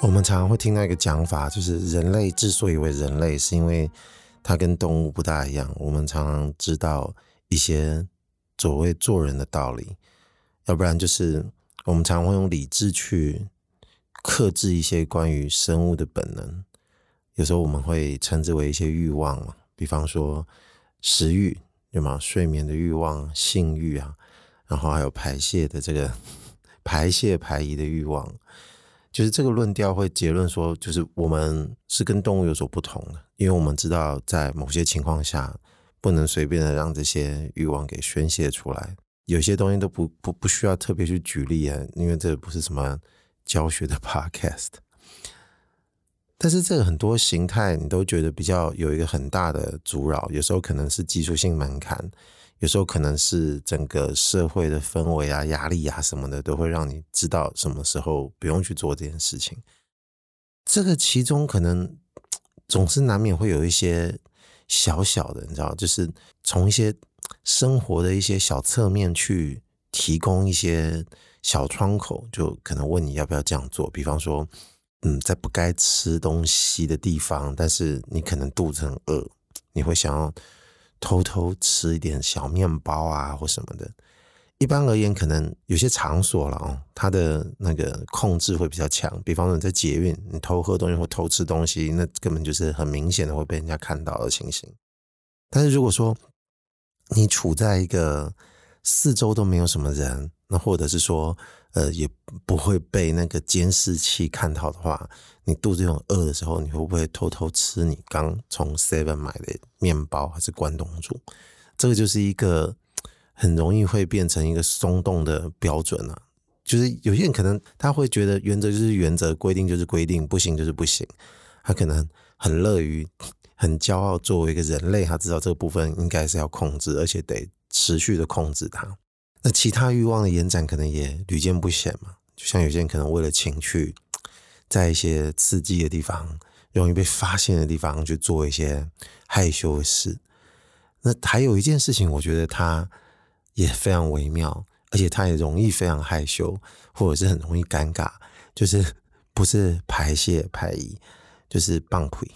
我们常常会听到一个讲法，就是人类之所以为人类，是因为它跟动物不大一样。我们常常知道一些所谓做人的道理，要不然就是我们常会用理智去克制一些关于生物的本能。有时候我们会称之为一些欲望嘛，比方说食欲，对吗？睡眠的欲望、性欲啊，然后还有排泄的这个 排泄排遗的欲望。就是这个论调会结论说，就是我们是跟动物有所不同的，因为我们知道在某些情况下不能随便的让这些欲望给宣泄出来。有些东西都不不不需要特别去举例啊，因为这不是什么教学的 podcast。但是这个很多形态你都觉得比较有一个很大的阻扰，有时候可能是技术性门槛。有时候可能是整个社会的氛围啊、压力啊什么的，都会让你知道什么时候不用去做这件事情。这个其中可能 总是难免会有一些小小的，你知道，就是从一些生活的一些小侧面去提供一些小窗口，就可能问你要不要这样做。比方说，嗯，在不该吃东西的地方，但是你可能肚子很饿，你会想要。偷偷吃一点小面包啊，或什么的。一般而言，可能有些场所了哦，它的那个控制会比较强。比方说你在捷运，你偷喝东西或偷吃东西，那根本就是很明显的会被人家看到的情形。但是如果说你处在一个四周都没有什么人，那或者是说，呃，也不会被那个监视器看到的话，你肚子很饿的时候，你会不会偷偷吃你刚从 Seven 买的面包还是关东煮？这个就是一个很容易会变成一个松动的标准啊。就是有些人可能他会觉得原则就是原则，规定就是规定，不行就是不行。他可能很乐于、很骄傲，作为一个人类，他知道这个部分应该是要控制，而且得持续的控制它。那其他欲望的延展可能也屡见不鲜嘛，就像有些人可能为了情趣，在一些刺激的地方、容易被发现的地方去做一些害羞的事。那还有一件事情，我觉得他也非常微妙，而且他也容易非常害羞，或者是很容易尴尬，就是不是排泄排遗，就是放屁，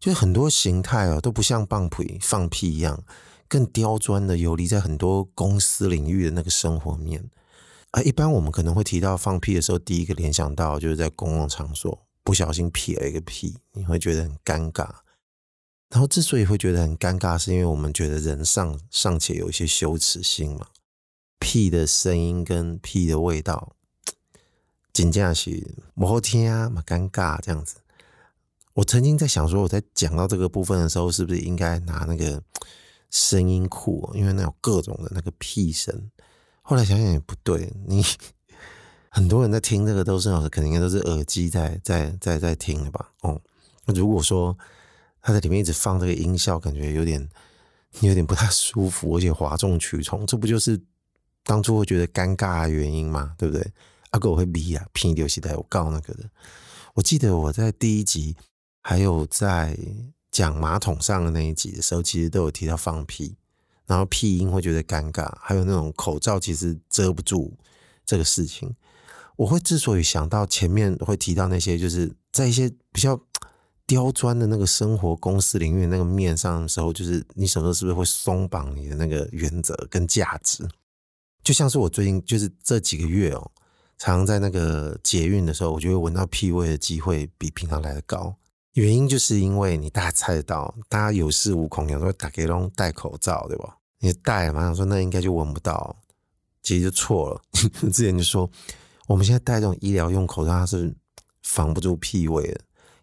就是很多形态哦都不像放屁放屁一样。更刁钻的游离在很多公司领域的那个生活面，而一般我们可能会提到放屁的时候，第一个联想到就是在公共场所不小心撇了一个屁，你会觉得很尴尬。然后之所以会觉得很尴尬，是因为我们觉得人尚尚且有一些羞耻心嘛，屁的声音跟屁的味道，真的是不好听啊，蛮尴尬这样子。我曾经在想说，我在讲到这个部分的时候，是不是应该拿那个。声音库，因为那有各种的那个屁声。后来想想也不对，你 很多人在听这个都是，肯定都是耳机在在在在听的吧？哦，如果说他在里面一直放这个音效，感觉有点有点不太舒服，而且哗众取宠，这不就是当初会觉得尴尬的原因吗？对不对？阿哥我会逼啊，屁流戏台我告那个的。我记得我在第一集还有在。讲马桶上的那一集的时候，其实都有提到放屁，然后屁音会觉得尴尬，还有那种口罩其实遮不住这个事情。我会之所以想到前面会提到那些，就是在一些比较刁钻的那个生活公司领域那个面上的时候，就是你什么时候是不是会松绑你的那个原则跟价值？就像是我最近就是这几个月哦，常常在那个捷运的时候，我就会闻到屁味的机会比平常来得高。原因就是因为你大家猜得到，大家有恃无恐，有时候打给龙戴口罩，对吧？你戴嘛，想说那应该就闻不到，其实就错了。之前就说，我们现在戴这种医疗用口罩，它是防不住屁味的。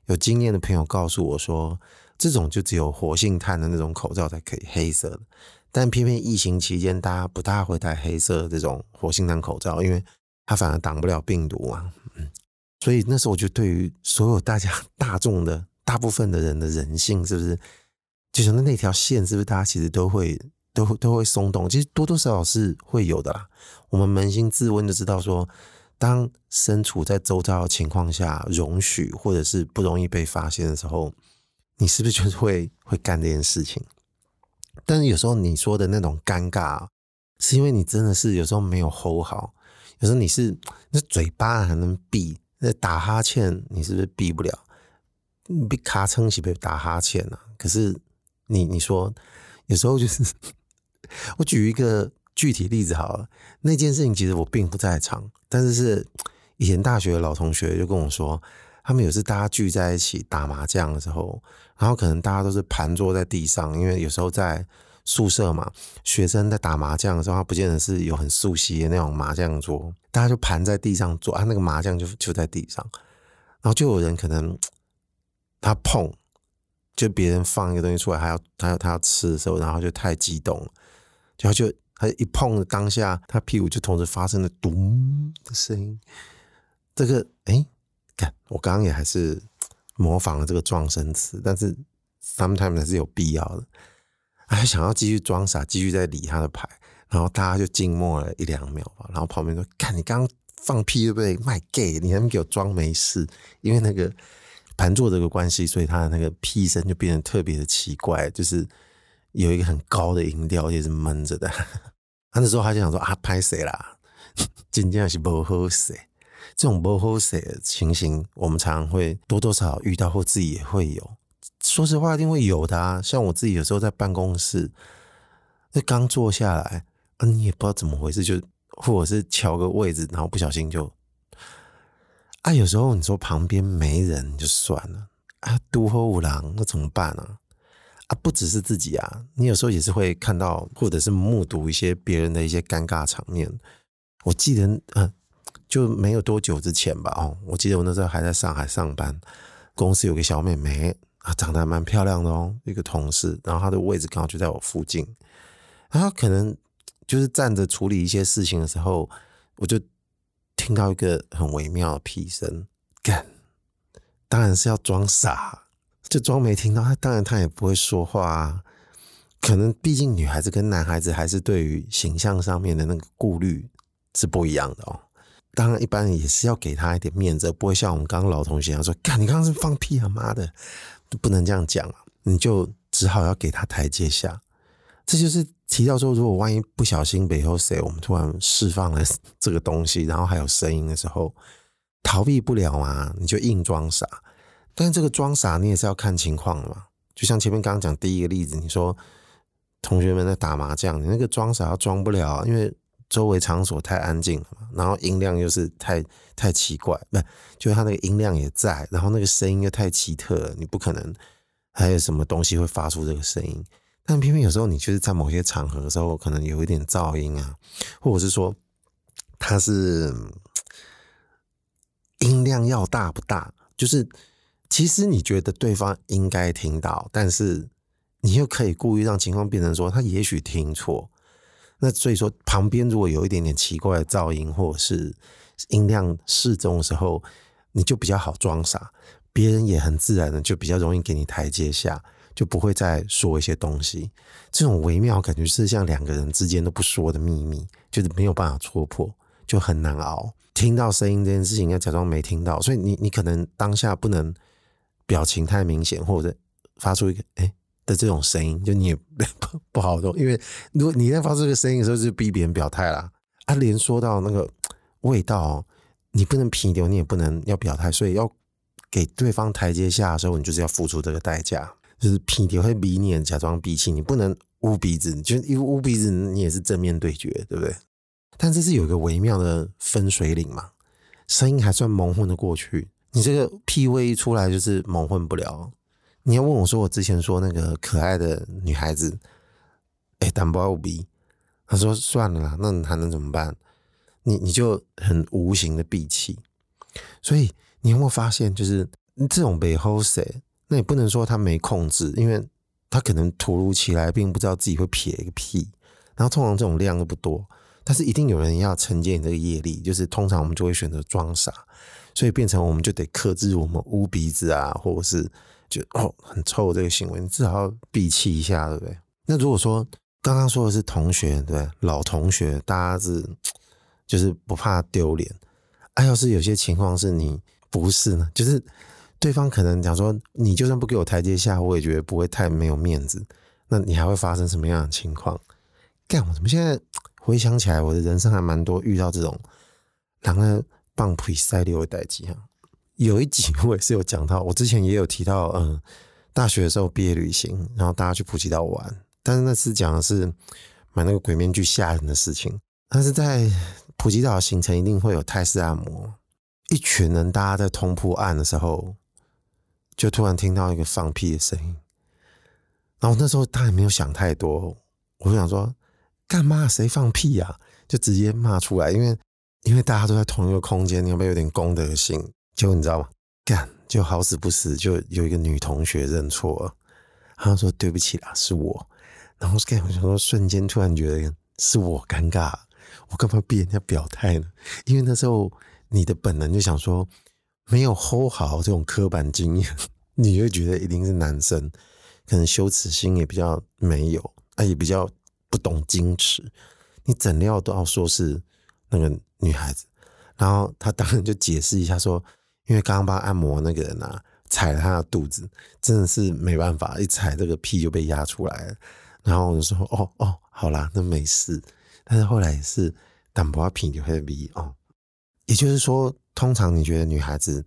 有经验的朋友告诉我说，这种就只有活性炭的那种口罩才可以黑色的，但偏偏疫情期间，大家不大会戴黑色的这种活性炭口罩，因为它反而挡不了病毒啊。所以那时候我就对于所有大家大众的大部分的人的人性，是不是就像那那条线，是不是大家其实都会都都会松动，其实多多少少是会有的啦。我们扪心自问就知道说，当身处在周遭的情况下，容许或者是不容易被发现的时候，你是不是就是会 会干这件事情？但是有时候你说的那种尴尬，是因为你真的是有时候没有 hold 好，有时候你是那嘴巴还能闭，那打哈欠你是不是闭不了？被卡撑起被打哈欠啊？可是你你说有时候就是，我举一个具体例子好了，那件事情其实我并不在场，但是是以前大学的老同学就跟我说。他们有时大家聚在一起打麻将的时候，然后可能大家都是盘坐在地上，因为有时候在宿舍嘛，学生在打麻将的时候，他不见得是有很熟悉的那种麻将桌，大家就盘在地上坐，啊，那个麻将就就在地上，然后就有人可能他碰，就别人放一个东西出来，还要他要他要吃的时候，然后就太激动，然后就他一碰当下，他屁股就同时发生了咚的声音，这个哎。看，我刚刚也还是模仿了这个撞声词，但是 sometimes 还是有必要的。还想要继续装傻，继续在理他的牌，然后大家就静默了一两秒吧。然后旁边说：“看你刚刚放屁对不对？卖 gay，你还没给我装没事。”因为那个盘坐这个关系，所以他的那个屁声就变得特别的奇怪，就是有一个很高的音调，也是闷着的。他那时候他就想说：“啊，拍谁啦？今天是不好谁？”这种不好势的情形，我们常常会多多少少遇到，或自己也会有。说实话，一定会有的啊。像我自己有时候在办公室，那刚坐下来，啊，你也不知道怎么回事，就或者是乔个位置，然后不小心就啊。有时候你说旁边没人就算了啊，独后无郎那怎么办啊？啊，不只是自己啊，你有时候也是会看到，或者是目睹一些别人的一些尴尬场面。我记得，嗯。就没有多久之前吧，哦，我记得我那时候还在上海上班，公司有个小妹妹啊，长得还蛮漂亮的哦，一个同事，然后她的位置刚好就在我附近，然后可能就是站着处理一些事情的时候，我就听到一个很微妙的屁声，干，当然是要装傻，就装没听到，他当然他也不会说话啊，可能毕竟女孩子跟男孩子还是对于形象上面的那个顾虑是不一样的哦。当然，一般也是要给他一点面子，不会像我们刚刚老同学一样说：“干，你刚刚是放屁啊，妈的，不能这样讲啊！”你就只好要给他台阶下。这就是提到说，如果万一不小心背后谁，我们突然释放了这个东西，然后还有声音的时候，逃避不了嘛，你就硬装傻。但是这个装傻，你也是要看情况的嘛。就像前面刚刚讲第一个例子，你说同学们在打麻将，你那个装傻要装不了，因为。周围场所太安静了嘛，然后音量又是太太奇怪，不，就他那个音量也在，然后那个声音又太奇特了，你不可能还有什么东西会发出这个声音。但偏偏有时候你就是在某些场合的时候，可能有一点噪音啊，或者是说它是音量要大不大，就是其实你觉得对方应该听到，但是你又可以故意让情况变成说他也许听错。那所以说，旁边如果有一点点奇怪的噪音，或者是音量适中的时候，你就比较好装傻，别人也很自然的就比较容易给你台阶下，就不会再说一些东西。这种微妙感觉是像两个人之间都不说的秘密，就是没有办法戳破，就很难熬。听到声音这件事情要假装没听到，所以你你可能当下不能表情太明显，或者发出一个哎。的这种声音，就你也 不不好弄，因为如果你在发出这个声音的时候，就逼别人表态啦。啊，连说到那个味道，你不能皮丢，你也不能要表态，所以要给对方台阶下的时候，你就是要付出这个代价，就是皮丢会逼你假装鼻气，你不能捂鼻子，就一捂鼻子，你也是正面对决，对不对？但这是有一个微妙的分水岭嘛，声音还算蒙混的过去，你这个屁味一出来，就是蒙混不了。你要问我说，我之前说那个可爱的女孩子，哎、欸，胆不无逼，他说算了啦，那你还能怎么办？你你就很无形的闭气，所以你有没有发现，就是这种背后谁，那也不能说他没控制，因为他可能突如其来，并不知道自己会撇一个屁，然后通常这种量都不多，但是一定有人要承接你这个业力，就是通常我们就会选择装傻，所以变成我们就得克制我们捂鼻子啊，或者是。就哦，很臭这个行为，你至少要闭气一下，对不对？那如果说刚刚说的是同学，对，老同学，大家是就是不怕丢脸。哎、要是有些情况是你不是呢，就是对方可能讲说，你就算不给我台阶下，我也觉得不会太没有面子。那你还会发生什么样的情况？干，我怎么现在回想起来，我的人生还蛮多遇到这种两个棒皮塞流的代际哈。有一集 我也是有讲到，我之前也有提到，嗯，大学的时候毕业旅行，然后大家去普吉岛玩，但是那次讲的是买那个鬼面具吓人的事情。但是在普吉岛的行程一定会有泰式按摩，一群人大家在通铺按的时候，就突然听到一个放屁的声音，然后那时候他也没有想太多，我就想说干嘛谁放屁呀、啊？就直接骂出来，因为因为大家都在同一个空间，你有没有有点公德心？就你知道吗？干就好死不死，就有一个女同学认错了，她说对不起啦，是我。然后干我想说瞬间突然觉得是我尴尬，我干嘛逼人家表态呢？因为那时候你的本能就想说，没有 hold 好这种刻板经验，你就觉得一定是男生，可能羞耻心也比较没有，啊也比较不懂矜持，你怎料都要说是那个女孩子，然后他当然就解释一下说。因为刚刚帮按摩那个人啊，踩了他的肚子，真的是没办法，一踩这个屁就被压出来了。然后我就说：“哦哦，好啦，那没事。”但是后来也是胆不怕屁就会逼哦。也就是说，通常你觉得女孩子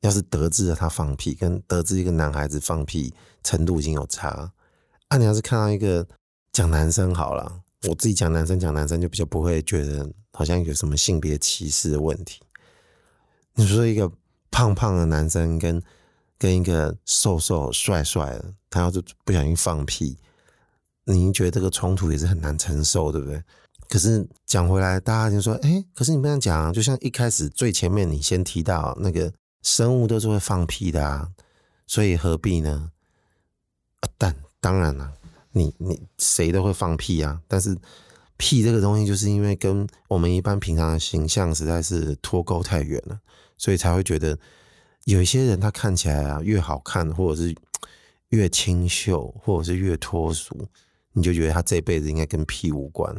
要是得知了她放屁，跟得知一个男孩子放屁程度已经有差。啊，你要是看到一个讲男生好了，我自己讲男生讲男生就比较不会觉得好像有什么性别歧视的问题。你说一个。胖胖的男生跟跟一个瘦瘦帅帅的，他要是不小心放屁，你觉得这个冲突也是很难承受，对不对？可是讲回来，大家就说，哎、可是你不这样讲，就像一开始最前面你先提到那个生物都是会放屁的啊，所以何必呢？啊、但当然了，你你谁都会放屁啊，但是屁这个东西，就是因为跟我们一般平常的形象实在是脱钩太远了。所以才会觉得有一些人他看起来啊越好看，或者是越清秀，或者是越脱俗，你就觉得他这辈子应该跟屁无关。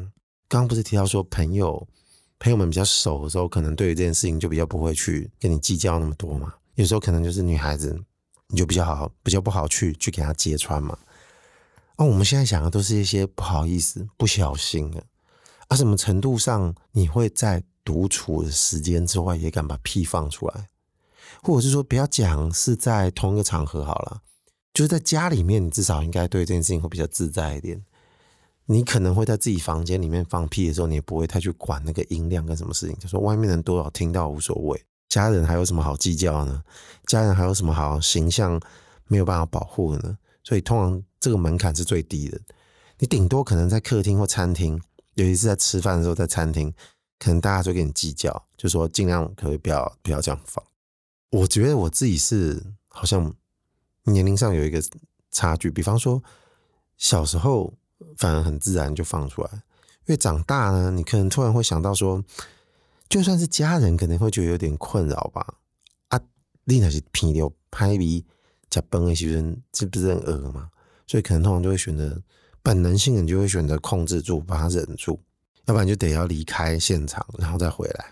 刚刚不是提到说朋友朋友们比较熟的时候，可能对于这件事情就比较不会去跟你计较那么多嘛。有时候可能就是女孩子你就比较好，比较不好去去给她揭穿嘛。那，我们现在想的都是一些不好意思、不小心的。啊，什么程度上你会在？独处的时间之外，也敢把屁放出来，或者是说，不要讲是在同一个场合好了，就是在家里面，你至少应该对这件事情会比较自在一点。你可能会在自己房间里面放屁的时候，你也不会太去管那个音量跟什么事情，就说外面人多少听到无所谓。家人还有什么好计较呢？家人还有什么好形象没有办法保护的呢？所以通常这个门槛是最低的。你顶多可能在客厅或餐厅，尤其是在吃饭的时候，在餐厅。可能大家就跟你计较，就说尽量可以不要不要这样放。我觉得我自己是好像年龄上有一个差距，比方说小时候反而很自然就放出来，因为长大呢，你可能突然会想到说，就算是家人可能会觉得有点困扰吧。啊，你那是鼻流拍鼻加崩的时候，这不是很恶吗？所以可能通常就会选择本能性的，就会选择控制住，把它忍住。要不然就得要离开现场，然后再回来。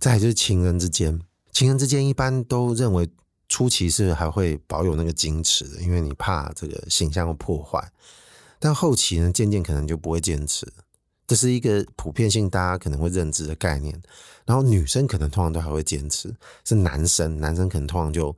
再就是情人之间，情人之间一般都认为初期是还会保有那个矜持的，因为你怕这个形象会破坏。但后期呢，渐渐可能就不会坚持。这是一个普遍性大家可能会认知的概念。然后女生可能通常都还会坚持，是男生，男生可能通常就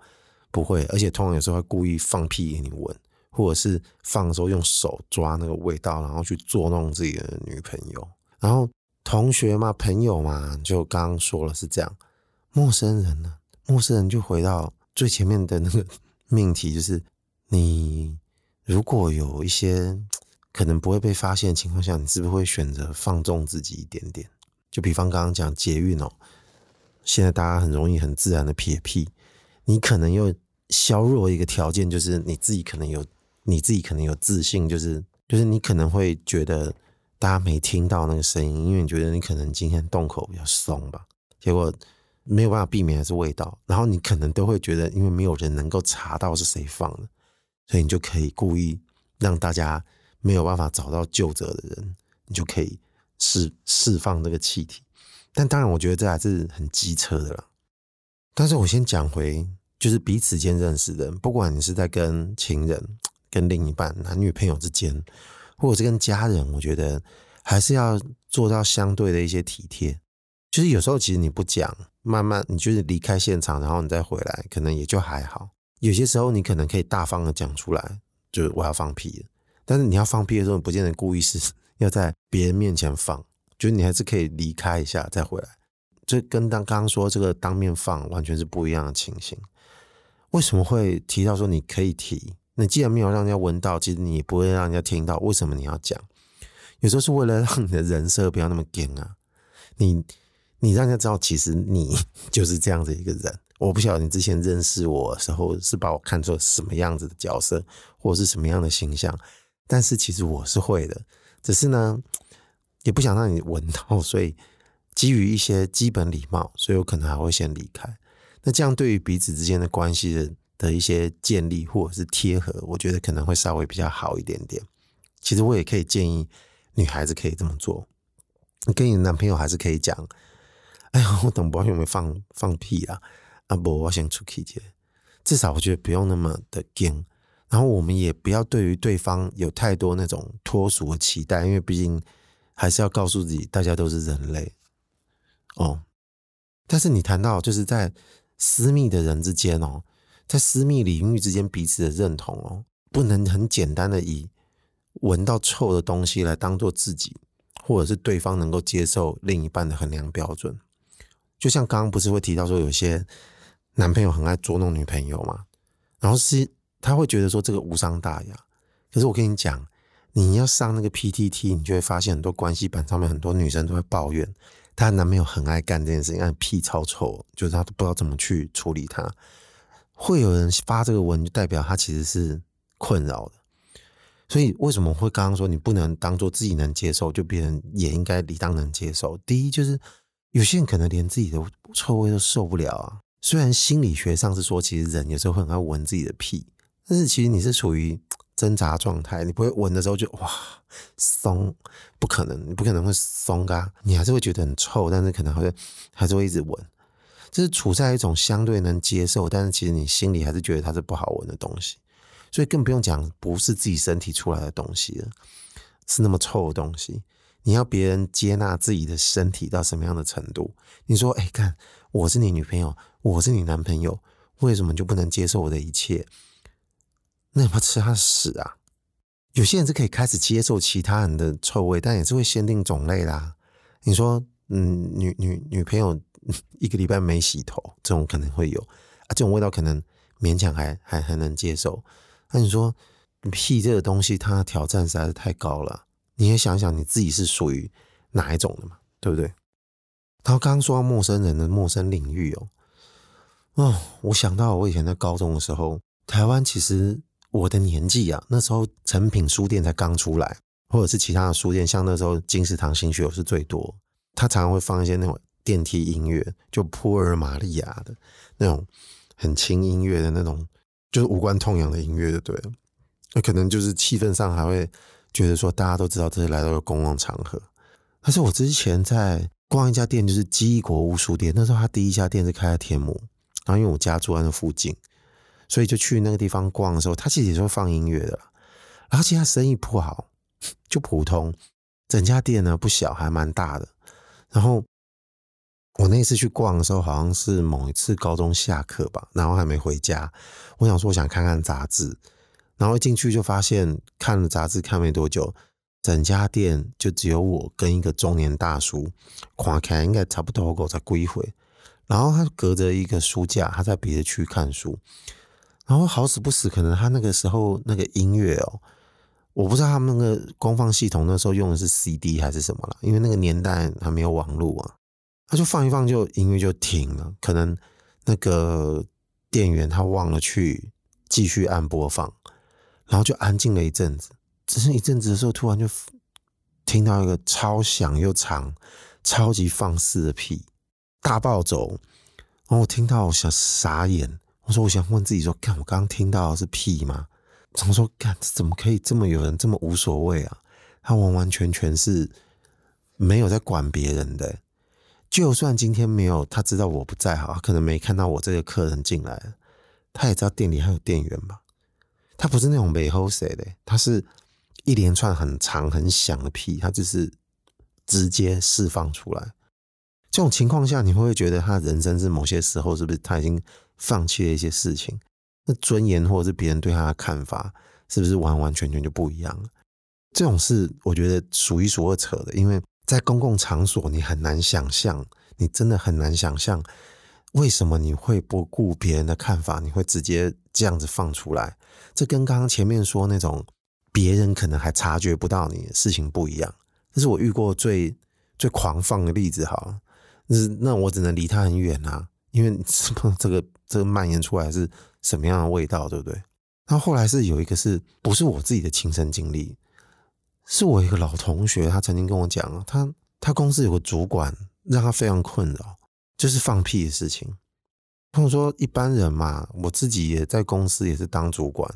不会，而且通常有时候会故意放屁给你闻。或者是放的时候用手抓那个味道，然后去捉弄自己的女朋友。然后同学嘛，朋友嘛，就刚刚说了是这样。陌生人呢？陌生人就回到最前面的那个命题，就是你如果有一些可能不会被发现的情况下，你是不是会选择放纵自己一点点？就比方刚刚讲捷运哦，现在大家很容易很自然的撇屁，你可能又削弱一个条件，就是你自己可能有。你自己可能有自信，就是就是你可能会觉得大家没听到那个声音，因为你觉得你可能今天洞口比较松吧，结果没有办法避免的是味道，然后你可能都会觉得，因为没有人能够查到是谁放的，所以你就可以故意让大家没有办法找到救者的人，你就可以释释放这个气体。但当然，我觉得这还是很机车的啦。但是我先讲回，就是彼此间认识的人，不管你是在跟情人、跟另一半、男女朋友之间，或者是跟家人，我觉得还是要做到相对的一些体贴。就是有时候其实你不讲，慢慢你就是离开现场，然后你再回来，可能也就还好。有些时候你可能可以大方的讲出来，就是我要放屁。但是你要放屁的时候，不见得故意是 要在别人面前放，就是你还是可以离开一下再回来。这跟刚刚说这个当面放完全是不一样的情形。为什么会提到说你可以提？你既然没有让人家闻到，其实你也不会让人家听到。为什么你要讲？有时候是为了让你的人设不要那么硬啊。你。你让人家知道，其实你 就是这样子一个人。我不晓得你之前认识我时候是把我看作什么样子的角色，或是什么样的形象。但是其实我是会的，只是呢，也不想让你闻到，所以基于一些基本礼貌，所以我可能还会先离开。那这样对于彼此之间的关系的的一些建立或者是贴合，我觉得可能会稍微比较好一点点。其实我也可以建议女孩子可以这么做，跟你男朋友还是可以讲。哎呀，我等不到有没有放放屁啊？啊不，我先出去。至少我觉得不用那么的硬，然后我们也不要对于对方有太多那种脱俗的期待，因为毕竟还是要告诉自己，大家都是人类哦。但是你谈到就是在私密的人之间哦，在私密领域之间彼此的认同哦，不能很简单的以闻到臭的东西来当做自己或者是对方能够接受另一半的衡量标准。就像刚刚不是会提到说，有些男朋友很爱捉弄女朋友嘛，然后是他会觉得说这个无伤大雅。可是我跟你讲，你要上那个 PTT，你就会发现很多关系版上面很多女生都会抱怨，她男朋友很爱干这件事情，但屁超臭，就是她都不知道怎么去处理他。会有人发这个文，就代表他其实是困扰的。所以为什么会刚刚说你不能当做自己能接受，就别人也应该理当能接受？第一就是。有些人可能连自己的臭味都受不了啊。虽然心理学上是说，其实人有时候很爱闻自己的屁，但是其实你是处于挣扎状态，你不会闻的时候就哇松，不可能，你不可能会松嘎，你还是会觉得很臭，但是可能会还是会一直闻，就是处在一种相对能接受，但是其实你心里还是觉得它是不好闻的东西，所以更不用讲不是自己身体出来的东西了，是那么臭的东西。你要别人接纳自己的身体到什么样的程度？你说，哎，看我是你女朋友，我是你男朋友，为什么就不能接受我的一切？那你要吃他屎啊！有些人是可以开始接受其他人的臭味，但也是会限定种类啦。你说，嗯，女女女朋友 一个礼拜没洗头，这种可能会有啊，这种味道可能勉强还还还能接受。那你说屁这个东西，它挑战实在是太高了。你也想想你自己是属于哪一种的嘛，对不对？然后刚刚说到陌生人的陌生领域哦，哦，我想到我以前在高中的时候，台湾其实我的年纪啊，那时候诚品书店才刚出来，或者是其他的书店，像那时候金石堂、新学是最多，他常常会放一些那种电梯音乐，就普尔玛利亚的那种很轻音乐的那种，就是无关痛痒的音乐，就对了。那可能就是气氛上还会。觉得说大家都知道这是来到了公共场合，但是我之前在逛一家店，就是纪伊国屋书店。那时候他第一家店是开在天母，然后因为我家住在那附近，所以就去那个地方逛的时候，他其实也是会放音乐的。然后其实他生意不好，就普通。整家店呢不小，还蛮大的。然后我那次去逛的时候，好像是某一次高中下课吧，然后还没回家。我想说，我想看看杂志。然后一进去就发现，看了杂志看没多久，整家店就只有我跟一个中年大叔，看起来应该差不多够才归回。然后他隔着一个书架，他在别的区看书。然后好死不死，可能他那个时候那个音乐哦，我不知道他们那个功放系统那时候用的是 CD 还是什么了，因为那个年代还没有网络啊。他就放一放，就音乐就停了。可能那个店员他忘了去继续按播放。然后就安静了一阵子，只是一阵子的时候，突然就听到一个超响又长、超级放肆的屁，大暴走。然后我听到，我想傻眼。我说：“我想问自己说，看我刚刚听到是屁吗？怎么说？干，怎么可以这么有人这么无所谓啊？他完完全全是没有在管别人的。就算今天没有他知道我不在哈，他可能没看到我这个客人进来，他也知道店里还有店员吧？他不是那种没后谁的，他是一连串很长很响的屁，他就是直接释放出来。这种情况下，你会不会觉得他人生是某些时候是不是他已经放弃了一些事情？那尊严或者是别人对他的看法，是不是完完全全就不一样了？这种事我觉得数一数二扯的，因为在公共场所，你很难想象，你真的很难想象，为什么你会不顾别人的看法，你会直接这样子放出来？这跟刚刚前面说那种别人可能还察觉不到你的事情不一样。这是我遇过最最狂放的例子，哈。那那我只能离他很远啊，因为这个这个蔓延出来是什么样的味道，对不对？那后来是有一个是不是我自己的亲身经历？是我一个老同学，他曾经跟我讲，他他公司有个主管让他非常困扰，就是放屁的事情。他们说一般人嘛，我自己也在公司也是当主管。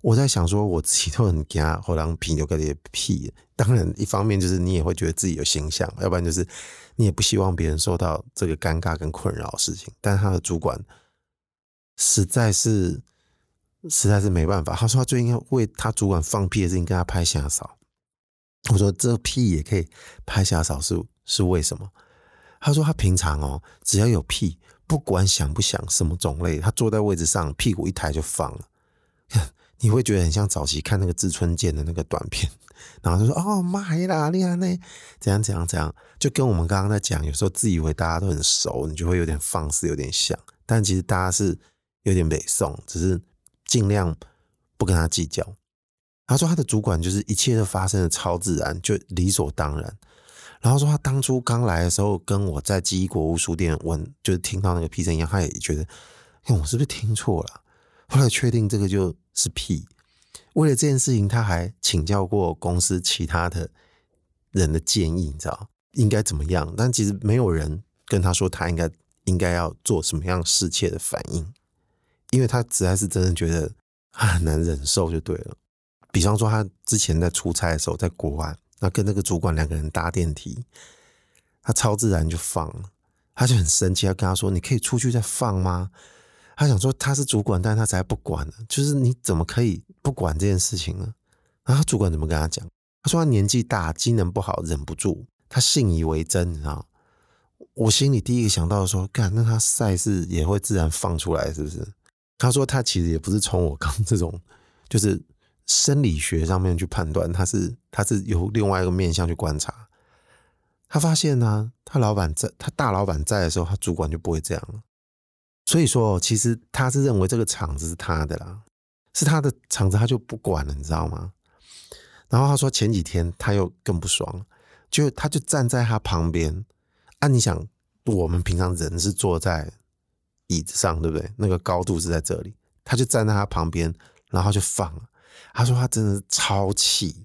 我在想说，我自己都很惊，后让屁就个些屁。当然，一方面就是你也会觉得自己有形象，要不然就是你也不希望别人受到这个尴尬跟困扰的事情。但是他的主管实在是实在是没办法，他说他最近要为他主管放屁的事情跟他拍下扫。我说这屁也可以拍下扫，是是为什么？他说他平常哦，只要有屁，不管想不想，什么种类，他坐在位置上，屁股一抬就放了。你会觉得很像早期看那个志村健的那个短片，然后就说：“哦妈呀，厉害呢，怎样怎样怎样。”就跟我们刚刚在讲，有时候自以为大家都很熟，你就会有点放肆，有点像，但其实大家是有点北宋，只是尽量不跟他计较。他说他的主管就是一切都发生的超自然，就理所当然。然后说他当初刚来的时候，跟我在记忆国务书店问，就是听到那个屁声一样，他也觉得，哎，我是不是听错了？后来确定这个就。是屁！为了这件事情，他还请教过公司其他的人的建议，你知道应该怎么样？但其实没有人跟他说他应该应该要做什么样适切的反应，因为他实在是真的觉得很难忍受，就对了。比方说，他之前在出差的时候，在国外，那跟那个主管两个人搭电梯，他超自然就放了，他就很生气，他跟他说：“你可以出去再放吗？”他想说他是主管，但是他才不管呢。就是你怎么可以不管这件事情呢？然后主管怎么跟他讲？他说他年纪大，机能不好，忍不住，他信以为真，你知道？我心里第一个想到说，干，那他赛事也会自然放出来，是不是？他说他其实也不是从我刚这种，就是生理学上面去判断，他是他是由另外一个面向去观察。他发现呢、他老板在，他大老板在的时候，他主管就不会这样了。所以说，其实他是认为这个场子是他的啦，是他的场子，他就不管了，你知道吗？然后他说前几天他又更不爽，就他就站在他旁边啊，你想，我们平常人是坐在椅子上，对不对？那个高度是在这里，他就站在他旁边，然后就放了。他说他真的超气，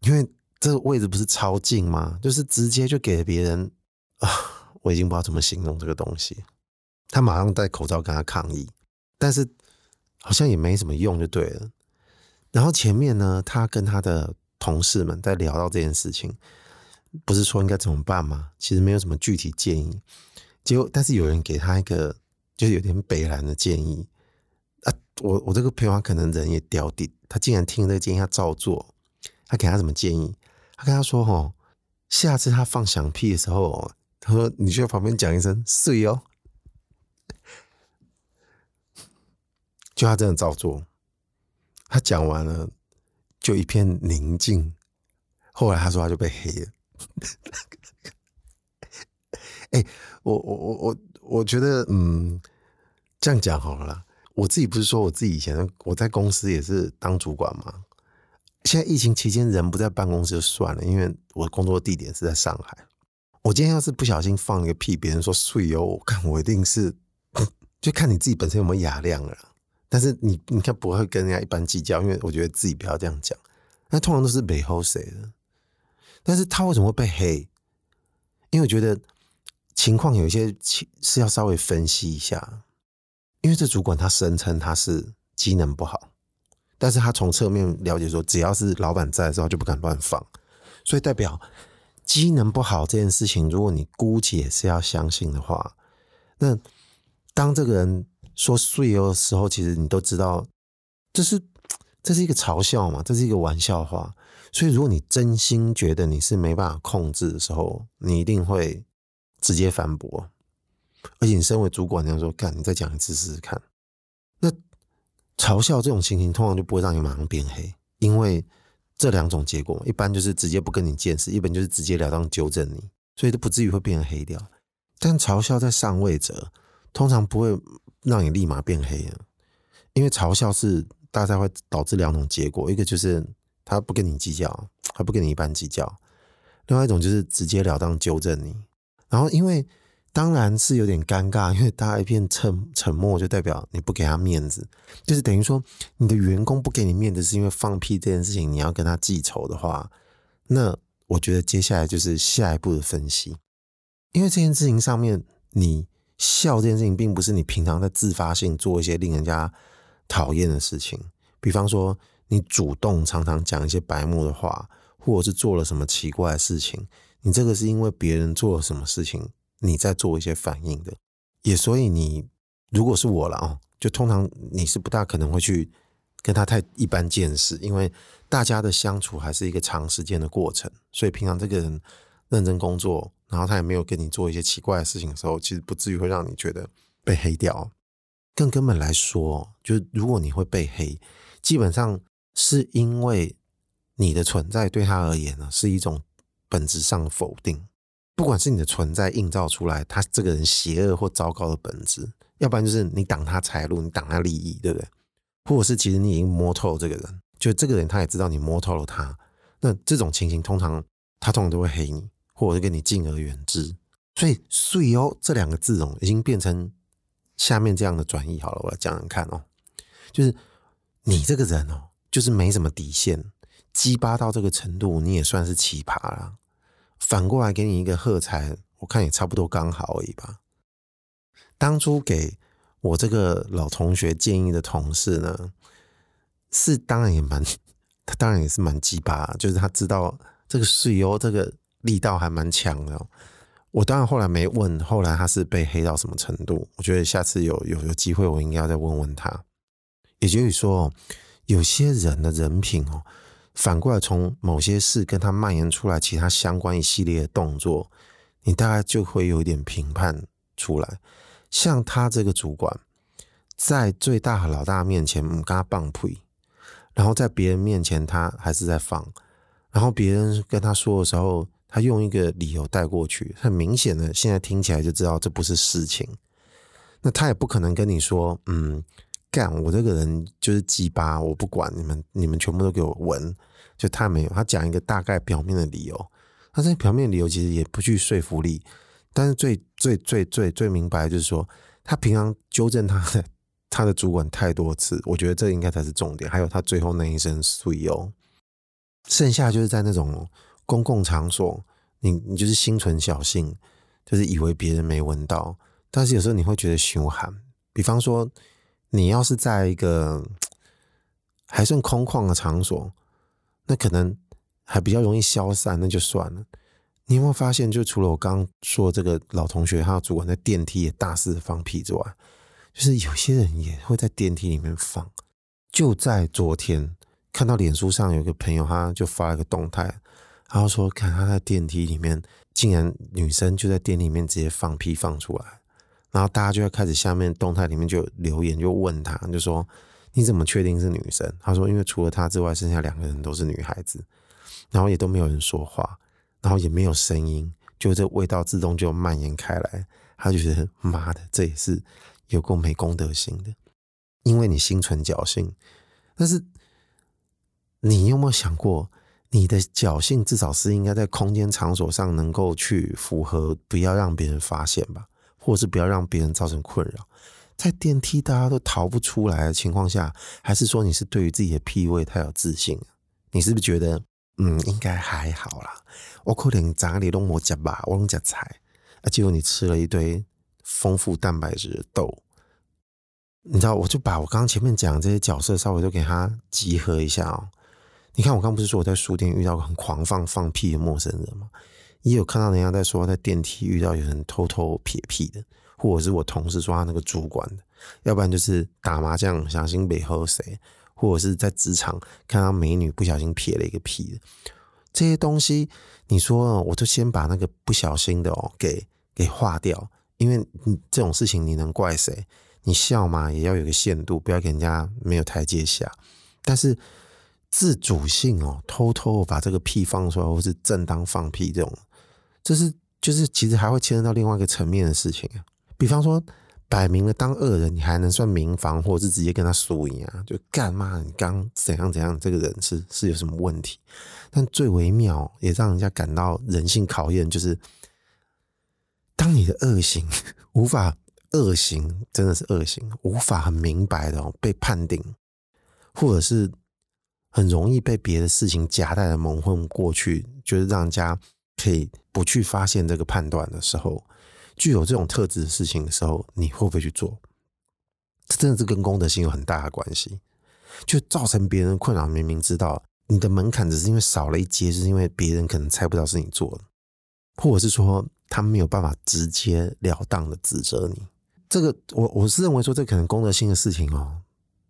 因为这个位置不是超近吗？就是直接就给了别人啊，我已经不知道怎么形容这个东西。他马上戴口罩跟他抗议，但是好像也没什么用，就对了。然后前面呢，他跟他的同事们在聊到这件事情，不是说应该怎么办吗？其实没有什么具体建议。结果，但是有人给他一个就是有点北烂的建议。我我这个朋友他可能人也刁顶，他竟然听这个建议，他照做。他给他什么建议？他跟他说：“哦，下次他放响屁的时候，他说你就在旁边讲一声‘睡哦’。”就他真的照做，他讲完了，就一片宁静。后来他说他就被黑了。哎、我我我我我觉得，嗯，这样讲好了啦。我自己不是说我自己以前我在公司也是当主管嘛。现在疫情期间人不在办公室就算了，因为我工作地点是在上海。我今天要是不小心放一个屁，别人说睡哦，我看我一定是，就看你自己本身有没有雅量了。但是你你看不会跟人家一般计较，因为我觉得自己不要这样讲。那通常都是背后谁的？但是他为什么会被黑？因为我觉得情况有一些是要稍微分析一下。因为这主管他声称他是机能不好，但是他从侧面了解说，只要是老板在的时候，就不敢乱放，所以代表机能不好这件事情，如果你姑且是要相信的话，那当这个人说水哦的时候，其实你都知道，这是这是一个嘲笑嘛，这是一个玩笑话。所以如果你真心觉得你是没办法控制的时候，你一定会直接反驳。而且你身为主管，你要说干，你再讲一次试试看。那嘲笑这种情形，通常就不会让你马上变黑，因为这两种结果，一般就是直接不跟你见识，一般就是直截了当纠正你，所以都不至于会变黑掉。但嘲笑在上位者，通常不会让你立马变黑，因为嘲笑是大概会导致两种结果，一个就是他不跟你计较，他不跟你一般计较；另外一种就是直截了当纠正你，然后因为。当然是有点尴尬，因为大家一片沉沉默，就代表你不给他面子，就是等于说你的员工不给你面子，是因为放屁这件事情你要跟他记仇的话，那我觉得接下来就是下一步的分析，因为这件事情上面你笑这件事情，并不是你平常在自发性做一些令人家讨厌的事情，比方说你主动常常讲一些白目的话，或者是做了什么奇怪的事情，你这个是因为别人做了什么事情。你在做一些反应的，也所以你如果是我了哦，就通常你是不大可能会去跟他太一般见识，因为大家的相处还是一个长时间的过程，所以平常这个人认真工作，然后他也没有跟你做一些奇怪的事情的时候，其实不至于会让你觉得被黑掉。更根本来说，就是如果你会被黑，基本上是因为你的存在对他而言呢是一种本质上的否定。不管是你的存在映照出来，他这个人邪恶或糟糕的本质，要不然就是你挡他财路，你挡他利益，对不对？或者是其实你已经摸透了这个人，就这个人他也知道你摸透了他，那这种情形通常他通常都会黑你，或者是跟你敬而远之。所以“碎哦”这两个字哦，已经变成下面这样的转义。好了，我来讲讲看哦，就是你这个人哦，就是没什么底线，鸡巴到这个程度，你也算是奇葩了。反过来给你一个喝彩，我看也差不多刚好而已吧。当初给我这个老同学建议的同事呢，是当然也蛮，他 当然也是蛮鸡巴，就是他知道这个水优这个力道还蛮强的。我当然后来没问，后来他是被黑到什么程度？我觉得下次有有有机会，我应该要再问问他。也就是说，有些人的人品哦。反过来，从某些事跟他蔓延出来，其他相关一系列的动作，你大概就会有一点评判出来。像他这个主管，在最大老大面前唔跟他放屁，然后在别人面前他还是在放，然后别人跟他说的时候，他用一个理由带过去，很明显的，现在听起来就知道这不是事情。那他也不可能跟你说，嗯。干我这个人就是鸡巴，我不管你们，你们全部都给我闻。就他没有，他讲一个大概表面的理由，他这表面理由其实也不具说服力。但是最最最最最明白就是说，他平常纠正他的他的主管太多次，我觉得这应该才是重点。还有他最后那一声水哦，剩下就是在那种公共场所，你你就是心存侥幸，就是以为别人没闻到，但是有时候你会觉得羞寒，比方说。你要是在一个还算空旷的场所，那可能还比较容易消散，那就算了。你有没有发现，就除了我刚刚说这个老同学，他的主管在电梯也大肆放屁之外，就是有些人也会在电梯里面放。就在昨天，看到脸书上有个朋友，他就发了个动态，然后说看他在电梯里面，竟然女生就在电梯里面直接放屁放出来。然后大家就会开始下面动态里面就留言，就问他，就说你怎么确定是女生？他说因为除了他之外，剩下两个人都是女孩子，然后也都没有人说话，然后也没有声音，就这味道自动就蔓延开来。他就觉得妈的，这也是有够没公德心的，因为你心存侥幸。但是你有没有想过，你的侥幸至少是应该在空间场所上能够去符合，不要让别人发现吧？或者是不要让别人造成困扰，在电梯大家都逃不出来的情况下，还是说你是对于自己的屁味太有自信？你是不是觉得嗯，应该还好啦？我可能咋里都没吃吧，我拢吃菜，啊，结果你吃了一堆丰富蛋白质的豆，你知道，我就把我刚刚前面讲这些角色稍微都给他集合一下哦。你看，我刚不是说我在书店遇到很狂放放屁的陌生人吗？也有看到人家在说在电梯遇到有人偷偷撇屁的，或者是我同事说他那个主管的，要不然就是打麻将小心被喝谁，或者是在职场看到美女不小心撇了一个屁的，这些东西，你说我就先把那个不小心的哦给给划掉，因为你这种事情你能怪谁？你笑嘛也要有个限度，不要给人家没有台阶下，但是。自主性哦，偷偷把这个屁放出来，或是正当放屁这种，这是就是其实还会牵扯到另外一个层面的事情啊。比方说，摆明了当恶人，你还能算民防，或是直接跟他输赢啊？就干嘛？你刚怎样怎样？这个人是是有什么问题？但最微妙也让人家感到人性考验，就是当你的恶行 无法恶行，真的是恶行，无法很明白的哦被判定，或者是。很容易被别的事情夹带的蒙混过去，就是让人家可以不去发现这个判断的时候，具有这种特质的事情的时候，你会不会去做？这真的是跟公德心有很大的关系，就造成别人困扰。明明知道你的门槛只是因为少了一阶，是因为别人可能猜不到是你做的，或者是说他没有办法直截了当的指责你。这个我我是认为说，这可能公德心的事情哦。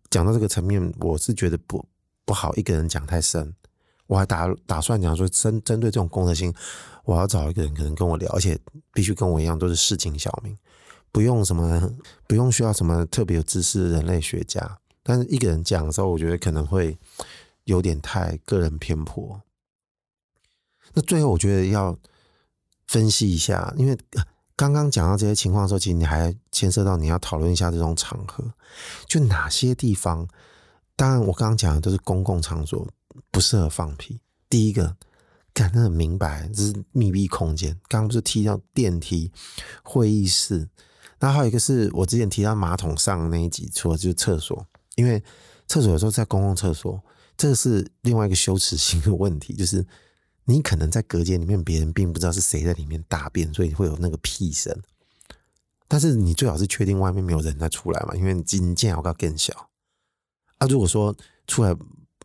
讲到这个层面，我是觉得不。不好，一个人讲太深，我还打打算讲说针针对这种公德心，我要找一个人可能跟我聊，而且必须跟我一样都是市井小民，不用什么，不用需要什么特别有知识的人类学家。但是一个人讲的时候，我觉得可能会有点太个人偏颇。那最后我觉得要分析一下，因为刚刚讲到这些情况的时候，其实你还牵涉到你要讨论一下这种场合，就哪些地方。当然，我刚刚讲的都是公共场所不适合放屁。第一个，讲得很明白，这是密闭空间。刚刚不是提到电梯、会议室，那还有一个是我之前提到马桶上那一集，除了就是厕所，因为厕所有时候在公共厕所，这个是另外一个羞耻心的问题，就是你可能在隔间里面，别人并不知道是谁在里面大便，所以会有那个屁声。但是你最好是确定外面没有人再出来嘛，因为你进见要更小。那、如果说出来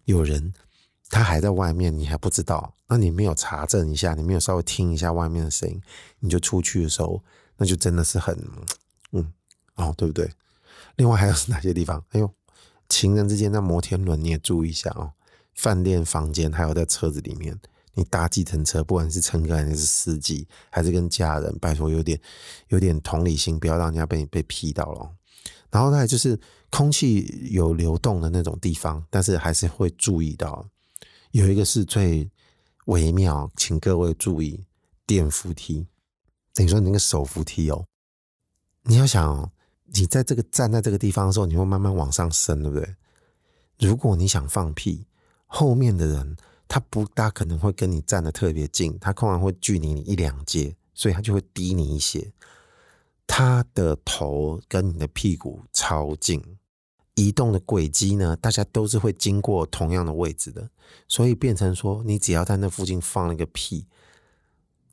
有人，他还在外面，你还不知道，那你没有查证一下，你没有稍微听一下外面的声音，你就出去的时候，那就真的是很，嗯，哦，对不对？另外还有是哪些地方？哎呦，情人之间在摩天轮你也注意一下哦。饭店房间还有在车子里面，你搭计程车，不管是乘客还是司机，还是跟家人，拜托有点有点同理心，不要让人家被你被劈到了。然后再就是。空气有流动的那种地方，但是还是会注意到有一个是最微妙，请各位注意电扶梯。等于说你那个手扶梯哦，你要想，你在这个站在这个地方的时候，你会慢慢往上升，对不对？如果你想放屁，后面的人他不大可能会跟你站得特别近，他通常会距离你一两阶，所以他就会低你一些。他的头跟你的屁股超近，移动的轨迹呢，大家都是会经过同样的位置的，所以变成说，你只要在那附近放了一个屁，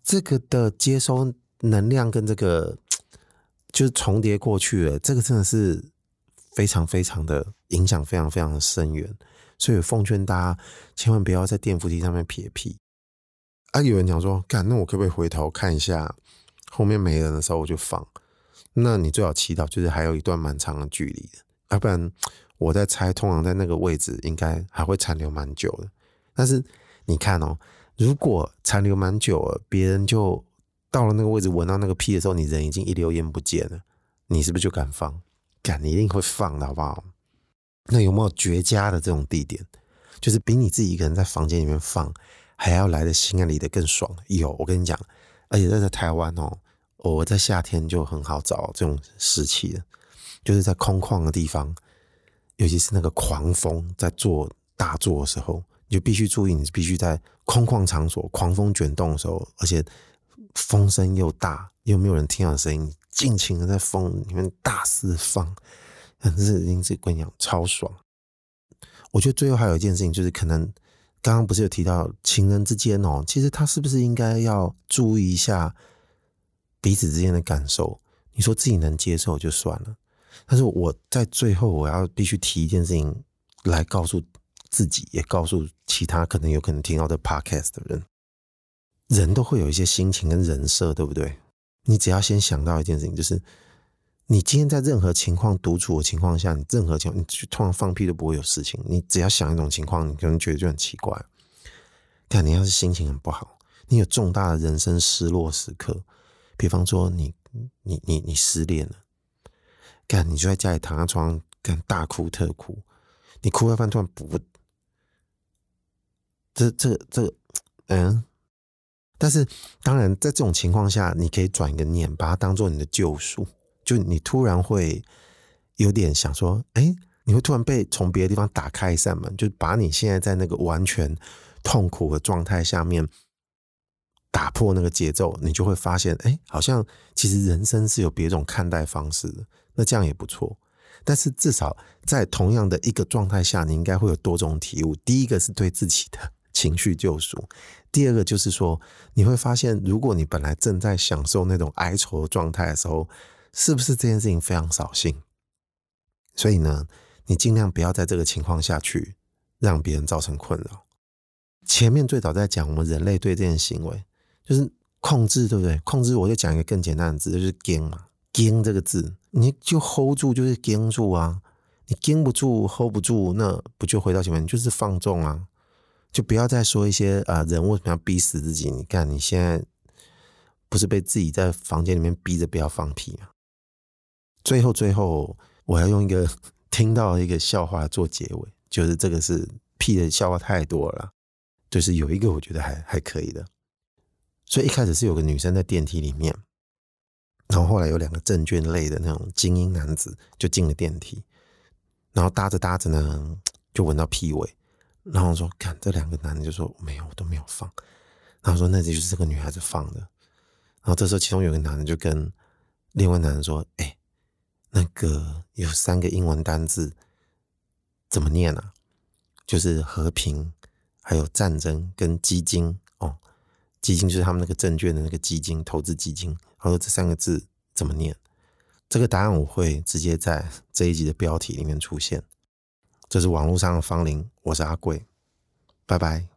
这个的接收能量跟这个 就是重叠过去了，这个真的是非常非常的影响，非常非常的深远。所以奉劝大家千万不要在电扶梯上面撇屁。啊，有人讲说，干，那我可不可以回头看一下后面没人的时候我就放？那你最好祈祷，就是还有一段蛮长的距离，要不然我在猜，通常在那个位置应该还会残留蛮久的。但是你看哦，如果残留蛮久了，别人就到了那个位置闻到那个屁的时候，你人已经一溜烟不见了，你是不是就敢放？敢，你一定会放的，好不好？那有没有绝佳的这种地点，就是比你自己一个人在房间里面放还要来的心安理得更爽？有，我跟你讲，而且在这台湾哦。我在夏天就很好找这种湿气的，就是在空旷的地方，尤其是那个狂风在做大作的时候，你就必须注意，你必须在空旷场所，狂风卷动的时候，而且风声又大，又没有人听到的声音，尽情的在风里面大肆放，真是已经是跟你讲超爽。我觉得最后还有一件事情，就是可能刚刚不是有提到情人之间哦，其实他是不是应该要注意一下？彼此之间的感受，你说自己能接受就算了，但是我在最后，我要必须提一件事情来告诉自己，也告诉其他可能有可能听到的 podcast 的人，人都会有一些心情跟人设，对不对？你只要先想到一件事情，就是你今天在任何情况独处的情况下，你任何情况，你去通常放屁都不会有事情。你只要想一种情况，你可能觉得就很奇怪。看你要是心情很不好，你有重大的人生失落时刻，比方说你你你你失恋了。干，你就在家里躺在床上，干大哭特哭，你哭到半突然不，这这这，嗯，但是当然在这种情况下，你可以转一个念，把它当做你的救赎。就你突然会有点想说，哎，你会突然被从别的地方打开一扇门，就把你现在在那个完全痛苦的状态下面打破那个节奏，你就会发现，哎，好像其实人生是有别种看待方式的。那这样也不错，但是至少在同样的一个状态下，你应该会有多种体悟。第一个是对自己的情绪救赎，第二个就是说，你会发现，如果你本来正在享受那种哀愁的状态的时候，是不是这件事情非常扫兴？所以呢，你尽量不要在这个情况下去让别人造成困扰。前面最早在讲我们人类对这件行为就是控制，对不对？控制，我就讲一个更简单的字，就是“惊”嘛，“惊”这个字。你就 hold 住，就是盯住啊！你盯不住，hold 不住，那不就回到前面，就是放纵啊！就不要再说一些啊，人为什么要逼死自己？你看你现在不是被自己在房间里面逼着不要放屁吗？最后，最后我要用一个 听到一个笑话做结尾，就是这个是屁的笑话太多了，就是有一个我觉得还还可以的。所以一开始是有个女生在电梯里面。然后后来有两个证券类的那种精英男子就进了电梯，然后搭着搭着呢，就闻到屁味，然后说：“看这两个男的就说没有，我都没有放。”然后说：“那就是这个女孩子放的。”然后这时候其中有个男的就跟另外男的说：“哎，那个有三个英文单字怎么念啊？就是和平，还有战争跟基金，基金就是他们那个证券的那个基金，投资基金。”他说这三个字怎么念？这个答案我会直接在这一集的标题里面出现。这是网络上的芳龄，我是阿贵，拜拜。